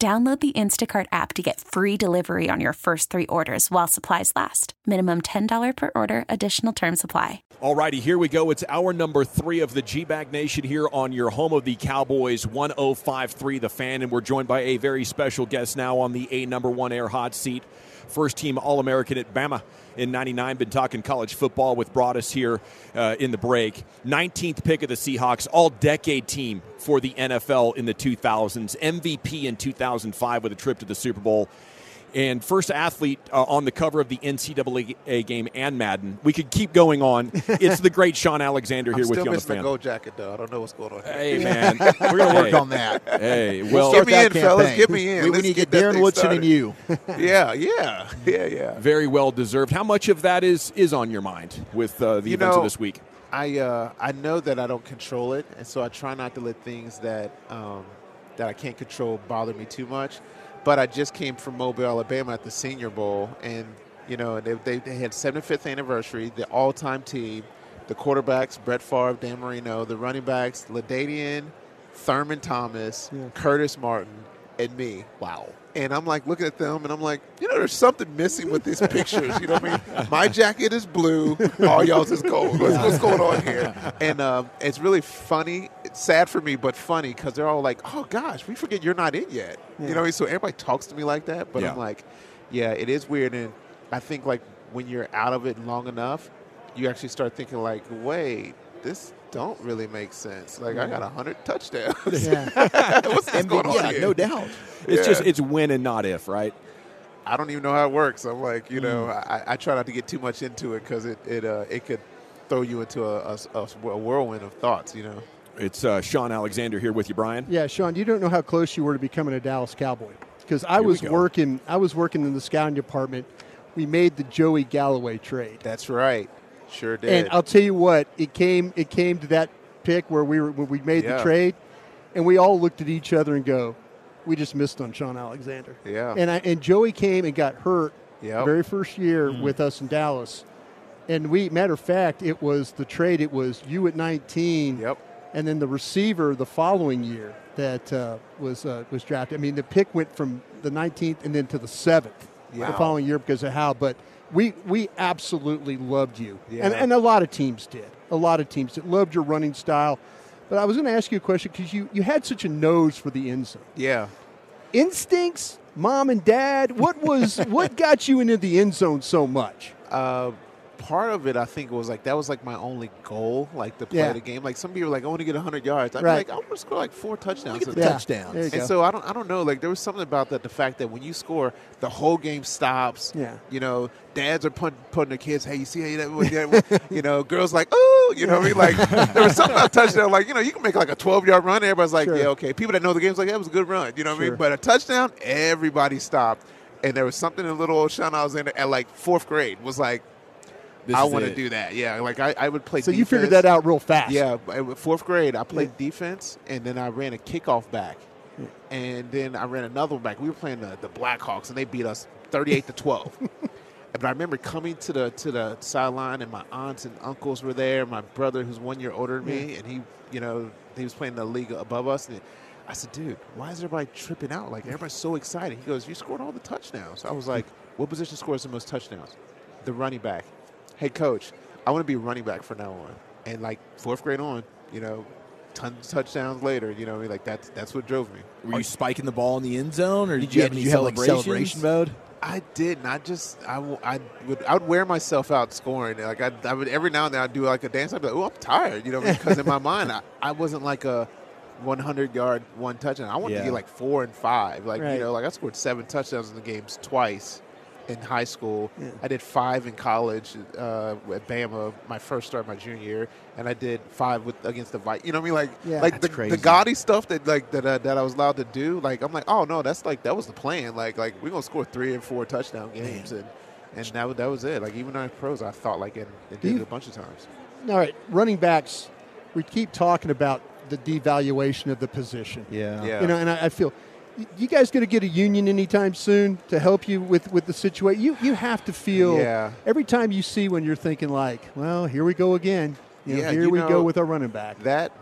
Download the Instacart app to get free delivery on your first three orders while supplies last. Minimum $10 per order, additional term supply. Alrighty, here we go. It's our number three of the G-Bag Nation here on your home of the Cowboys 1053 The Fan. And we're joined by a very special guest now on the A number one air hot seat. First team All American at Bama in 99. Been talking college football with Broaddus here uh, in the break. 19th pick of the Seahawks, all decade team for the NFL in the 2000s. MVP in 2005 with a trip to the Super Bowl and first athlete uh, on the cover of the NCAA game and Madden. We could keep going on. It's the great Shaun Alexander here I'm with still you on the missing fan. the gold jacket though. I don't know what's going on. Here. Hey man, We're going to work Hey. on that. Hey, Well, well, get me in, that fellas. Get me in. We, we need to get get Darren Woodson started. and you. yeah, yeah, yeah, yeah. very well deserved. How much of that is is on your mind with uh, the You events know, of this week? I uh, I know that I don't control it, and so I try not to let things that um, that I can't control bother me too much. But I just came from Mobile, Alabama, at the Senior Bowl, and you know they, they, they had 75th anniversary, the all-time team, the quarterbacks Brett Favre, Dan Marino, the running backs LaDainian, Thurman Thomas, Curtis Martin, and me. Wow. And I'm like looking at them, and I'm like, you know, there's something missing with these pictures. You know what I mean? My jacket is blue, all y'all's is gold. What's, what's going on here? And um, it's really funny. It's sad for me, but funny because they're all like, oh gosh, we forget you're not in yet. You know, so everybody talks to me like that, but Yeah. I'm like, yeah, it is weird. And I think like when you're out of it long enough, you actually start thinking like, wait, this don't really make sense. Like I got a hundred touchdowns. What's this going on yeah, here? no doubt. It's Yeah. just it's when and not if, right? I don't even know how it works. I'm like, you know, Mm. I, I try not to get too much into it because it it uh, it could throw you into a, a, a whirlwind of thoughts. You know. It's uh, Shaun Alexander here with you, Brian. Yeah, Shaun, you don't know how close you were to becoming a Dallas Cowboy because I Here was working. I was working in the scouting department. We made the Joey Galloway trade, That's right. Sure did. and I'll tell you what, it came. It came to that pick where we were when we made Yeah. the trade, and we all looked at each other and go, "We just missed on Shaun Alexander." Yeah. And I and Joey came and got hurt Yep. very first year with us in Dallas, and we matter of fact, it was the trade. It was you at 19. Yep. And then the receiver the following year that uh, was uh, was drafted. I mean, the pick went from the 19th and then to the seventh the following year because of how. But we we absolutely loved you, Yeah. and and a lot of teams did. A lot of teams that loved your running style. But I was going to ask you a question because you, you had such a nose for the end zone. Yeah. Instincts, mom and dad. What was what got you into the end zone so much? Uh, part of it, I think, was like that was like my only goal, like to play Yeah. the game. Like some people were like, I want to get 100 yards. I'm Right. like, I want to score like four touchdowns. Look the Yeah. touchdowns. There you And go. so I don't, I don't know. Like there was something about that, the fact that when you score, the whole game stops. Yeah. You know, dads are putting, putting their kids, hey, you see how you, that- you know, girls like, oh, you know what I mean? Like there was something about touchdown. Like you know, you can make like a 12 yard run. Everybody's like, Sure. yeah, okay. People that know the game's like, that was a good run. You know what I mean? But a touchdown, everybody stopped. And there was something in little old Shaun I was in at like fourth grade was like, This I want to do that. Yeah, like I, I would play. So you figured that out real fast. Yeah, fourth grade, I played defense, and then I ran a kickoff back, and then I ran another one back. We were playing the, the Blackhawks, and they beat us thirty-eight to twelve. But I remember coming to the to the sideline, and my aunts and uncles were there. My brother, who's one year older than me, and he, you know, he was playing the league above us. And I said, "Dude, why is everybody tripping out? Like everybody's so excited." He goes, "You scored all the touchdowns." I was like, "What position scores the most touchdowns?" The running back. Hey, coach, I want to be running back from now on. And like fourth grade on, you know, tons of touchdowns later. You know, what I mean? like that's that's what drove me. Were you spiking the ball in the end zone, or did, Did you you, have any you have like celebration mode? I didn't. I just I, w- I would I would wear myself out scoring. Like I, I would every now and then I'd do like a dance. I'd be like, oh, I'm tired, you know, because in my mind I, I wasn't like a 100 yard, one touchdown. I wanted yeah. to get like four and five. Like right. you know, like I scored seven touchdowns in the games twice in high school. Yeah. I did five in college uh, at Bama, my first start my junior year, and I did five with against the Vikings. You know what I mean? Like, yeah, like the, the, gaudy stuff that like that uh, that I was allowed to do. Like, I'm like, oh no, that's like that was the plan. Like, like we're gonna score three and four touchdown games, Man. and and that that was it. Like even on pros, I thought like it, it did you, it a bunch of times. All right, running backs. We keep talking about the devaluation of the position. Yeah, yeah. You know, and I, I feel you guys going to get a union anytime soon to help you with, with the situation? You you have to feel yeah. every time you see when you're thinking like, well, here we go again. You know, yeah, here we know, go with our running back. That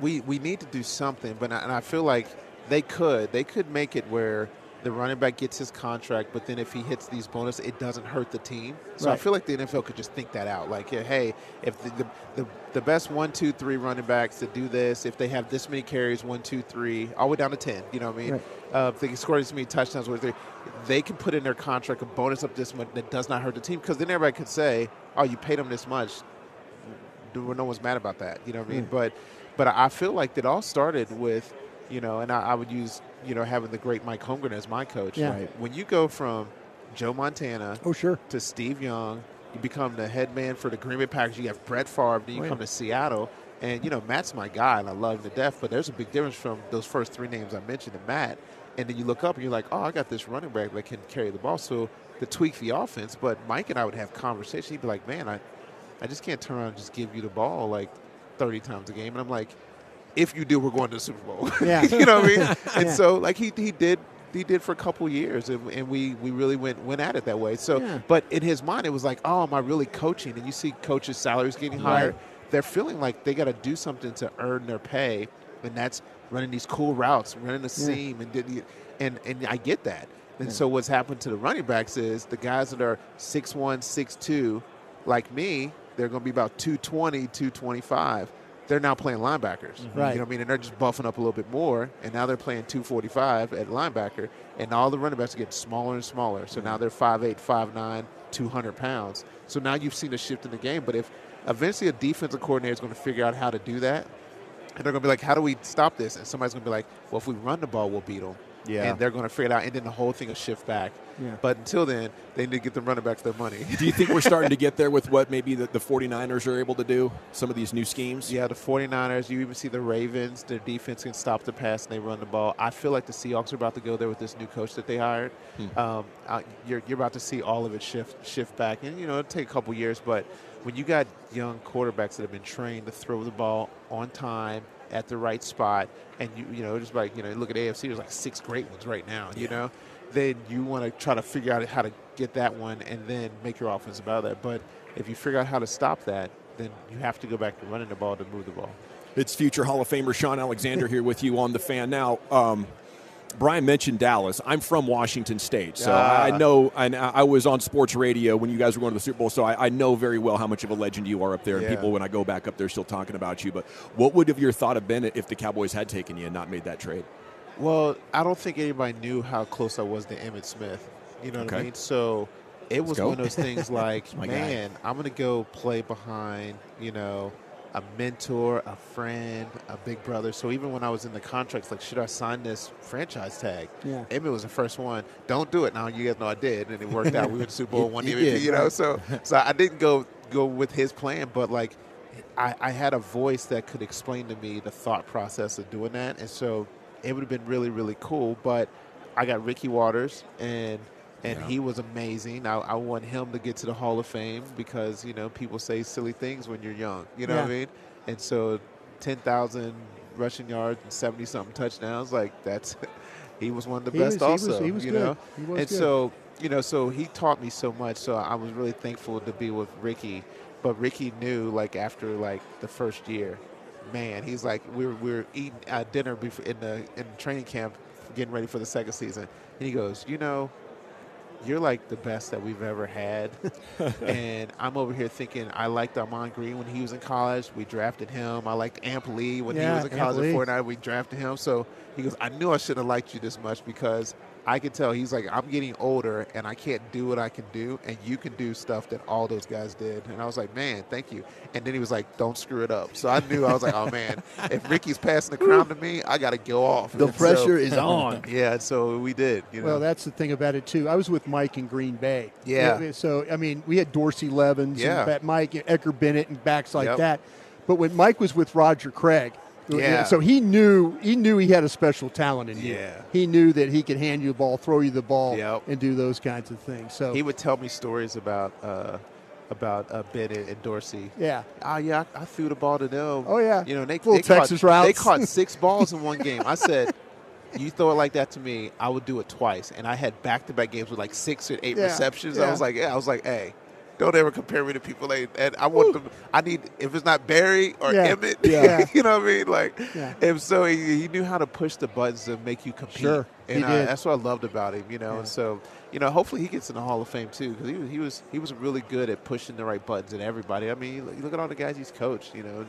we we need to do something, but I, and I feel like they could they could make it where the running back gets his contract, but then if he hits these bonus, it doesn't hurt the team. So right. I feel like the NFL could just think that out. Like, hey, if the, the, the, the, best one, two, three running backs to do this, if they have this many carries, one, two, three, all the way down to 10, you know what I mean? Right. Uh, if they can score this many touchdowns, they, they can put in their contract a bonus up this much that does not hurt the team. Because then everybody could say, oh, you paid them this much. No one's mad about that, you know what I mean? Mm. But, but I feel like it all started with, you know, and I, I would use you know, having the great Mike Holmgren as my coach. Yeah. Right? When you go from Joe Montana oh, sure. to Steve Young, you become the head man for the Green Bay Packers. You have Brett Favre, then you oh, come yeah. to Seattle. And, you know, Matt's my guy, and I love him to death, but there's a big difference from those first three names I mentioned to Matt. And then you look up and you're like, oh, I got this running back that can carry the ball. So to tweak the offense, but Mike and I would have conversations. He'd be like, man, I, I just can't turn around and just give you the ball like 30 times a game. And I'm like – if you do, we're going to the Super Bowl. Yeah. you know what I mean? And yeah. so, like, he, he did he did for a couple years, and, and, we, we really went went at it that way. So, yeah. but in his mind, it was like, oh, am I really coaching? And you see coaches' salaries getting higher. Right. They're feeling like they got to do something to earn their pay, and that's running these cool routes, running the seam, and did and and I get that. And yeah. so what's happened to the running backs is the guys that are 6'1", 6'2", like me, they're going to be about 220, 225 they're now playing linebackers. Mm-hmm. Right. You know what I mean? And they're just buffing up a little bit more, and now they're playing 245 at linebacker, and all the running backs are getting smaller and smaller. So mm-hmm. now they're 5'8", 5'9", 200 pounds. So now you've seen a shift in the game. But if eventually a defensive coordinator is going to figure out how to do that, and they're going to be like, how do we stop this? And somebody's going to be like, well, if we run the ball, we'll beat them. Yeah. And they're going to figure it out, and then the whole thing will shift back. Yeah. But until then, they need to get the running backs their money. do you think we're starting to get there with what maybe the, the 49ers are able to do? Some of these new schemes? Yeah, the 49ers. You even see the Ravens. Their defense can stop the pass and they run the ball. I feel like the Seahawks are about to go there with this new coach that they hired. Hmm. Um, you're, you're about to see all of it shift shift back. And, you know, it'll take a couple years, but when you got young quarterbacks that have been trained to throw the ball on time – at the right spot, and you you know just like you know look at AFC, there's like six great ones right now. You know, then you want to try to figure out how to get that one, and then make your offense about that. But if you figure out how to stop that, then you have to go back to running the ball to move the ball. It's future Hall of Famer Shaun Alexander here with you on the fan now. Um, Brian mentioned Dallas. I'm from Washington State, so ah. I know. I, I, was on sports radio when you guys were going to the Super Bowl, so I, I know very well how much of a legend you are up there. And people, when I go back up there, still talking about you. But what would have your thought have been if the Cowboys had taken you and not made that trade? Well, I don't think anybody knew how close I was to Emmitt Smith. You know what okay. I mean? So it was one of those things like, man, guy. I'm going to go play behind, you know, a mentor, a friend, a big brother. So even when I was in the contracts, like, should I sign this franchise tag? Yeah. Emmitt was the first one. Don't do it. Now you guys know I did, and it worked out. We went to Super Bowl, one MVP, you know. So so I didn't go go with his plan, but like I, I had a voice that could explain to me the thought process of doing that, and so it would have been really really cool. But I got Ricky Watters and – and yeah. he was amazing. I, I, want him to get to the Hall of Fame because you know people say silly things when you're young. You know yeah. what I mean? And so, ten thousand rushing yards and seventy something touchdowns, like that's he was one of the he best. Was, also, he was, he was you good. know, and good. so you know, so he taught me so much. So I was really thankful to be with Ricky. But Ricky knew, like after like the first year, man, he's like we were we were eating uh, dinner before in the in training camp, getting ready for the second season, and he goes, you know, you're like the best that we've ever had. and I'm over here thinking I liked Ahman Green when he was in college. We drafted him. I liked Amp Lee when yeah, he was in college at Fortnite. We drafted him. So he goes, I knew I shouldn't have liked you this much because I could tell he's like, I'm getting older and I can't do what I can do, and you can do stuff that all those guys did. And I was like, man, thank you. And then he was like, don't screw it up. So I knew I was like, oh man, if Ricky's passing the crown to me, I got to go off. The and pressure so, is on. Yeah, so we did. You know? Well, that's the thing about it too. I was with Mike in Green Bay. Yeah. So I mean, we had Dorsey Levens, yeah. and Mike, Edgar Bennett, and backs like yep. that. But when Mike was with Roger Craig, yeah. So he knew he knew he had a special talent in you. Yeah. He knew that he could hand you the ball, throw you the ball, yep. and do those kinds of things. So he would tell me stories about uh, about uh, Bennett and Dorsey. Yeah. Oh yeah, I, I, threw the ball to them. Oh yeah. You know they, Little they Texas caught, routes. They caught six balls in one game. I said. You throw it like that to me, I would do it twice. And I had back-to-back games with like six or eight yeah. receptions. Yeah. I was like, yeah, I was like, hey, don't ever compare me to people like and I want Ooh. them I need if it's not Barry or yeah. Emmitt, yeah. you know what I mean? Like yeah. if so he, he, knew how to push the buttons to make you compete. Sure. And he did. that's what I loved about him, you know. Yeah. And so, you know, hopefully he gets in the Hall of Fame too because he was he was he was really good at pushing the right buttons and everybody. I mean, you look at all the guys he's coached, you know.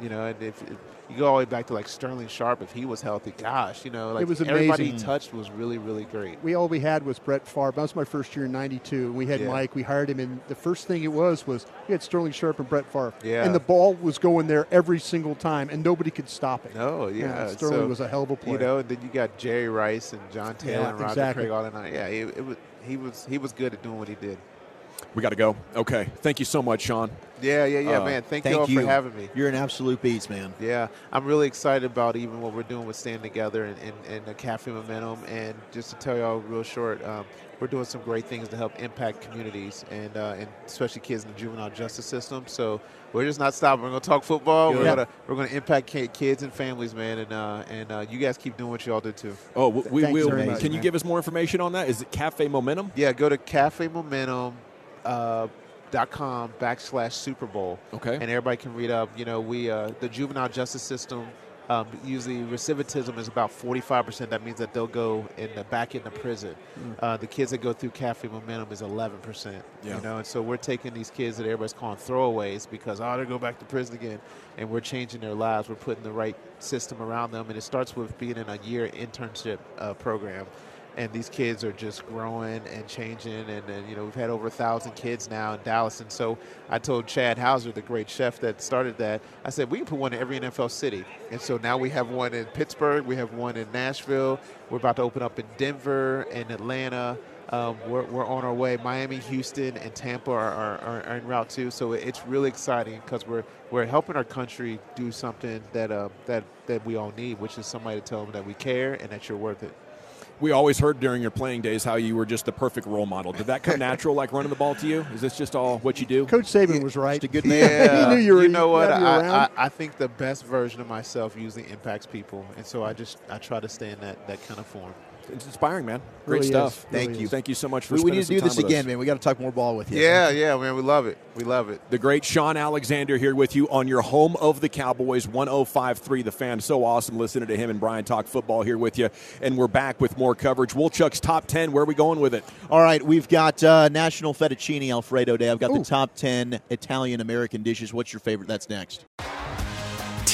You know, and if, if, you go all the way back to like Sterling Sharpe, if he was healthy, gosh, you know, like it was everybody he touched was really, really great. We all we had was Brett Favre. That was my first year in '92. We had yeah. Mike. We hired him, and the first thing it was was we had Sterling Sharpe and Brett Favre. Yeah. And the ball was going there every single time, and nobody could stop it. No, yeah. yeah Sterling so, was a hell of a player. You know, and then you got Jerry Rice and John Taylor yeah, and Roger exactly. Craig all the night. Yeah, it, it was, he was he was good at doing what he did. We got to go. Okay. Thank you so much, Shaun. Yeah, yeah, yeah, Uh, man. Thank, thank you all you. for having me. You're an absolute beast, man. Yeah, I'm really excited about even what we're doing with Stand Together and, and, and the Cafe Momentum. And just to tell y'all real short, um, we're doing some great things to help impact communities and, uh, and especially kids in the juvenile justice system. So we're just not stopping. We're going to talk football. We're going to we're going to impact kids and families, man. And uh, and uh, you guys keep doing what y'all do too. Oh, w- we Thanks will. very much, Can you man. give us more information on that? Is it Cafe Momentum? Yeah, go to Cafe Momentum. Uh, dot com backslash Super Bowl. Okay. And everybody can read up. You know, we uh, the juvenile justice system. Um, usually, recidivism is about 45%. That means that they'll go in the back into prison. Uh, the kids that go through Cafe Momentum is 11%. Yeah. You know, and so we're taking these kids that everybody's calling throwaways because oh, they go back to prison again, and we're changing their lives. We're putting the right system around them, and it starts with being in a year internship uh, program and these kids are just growing and changing and, and you know we've had over a thousand kids now in dallas and so i told chad houser the great chef that started that i said we can put one in every nfl city and so now we have one in pittsburgh we have one in nashville we're about to open up in denver and atlanta um, we're, we're on our way. Miami, Houston, and Tampa are, are, are, in route too. So it's really exciting because we're we're helping our country do something that uh, that that we all need, which is somebody to tell them that we care and that you're worth it. We always heard during your playing days how you were just the perfect role model. Did that come natural, like running the ball to you? Is this just all what you do? Coach Saban was right. Just a good man. Yeah, he knew you were. know what? you I, I. I think the best version of myself usually impacts people, and so I just I try to stay in that, that kind of form. It's inspiring, man. Great Really is. stuff. Really Thank you. is. Thank you so much for We, we need to some do this again, us. man. We got to talk more ball with you. Yeah, yeah, man, we love it. We love it. The great Shaun Alexander here with you on your home of the Cowboys, 1053 The Fan. So awesome listening to him and Brian talk football here with you. And we're back with more coverage. Woolchuck's top 10. Where are we going with it? All right, we've got uh, National Fettuccine Alfredo Day. I've got Ooh. the top 10 Italian American dishes. What's your favorite? That's next.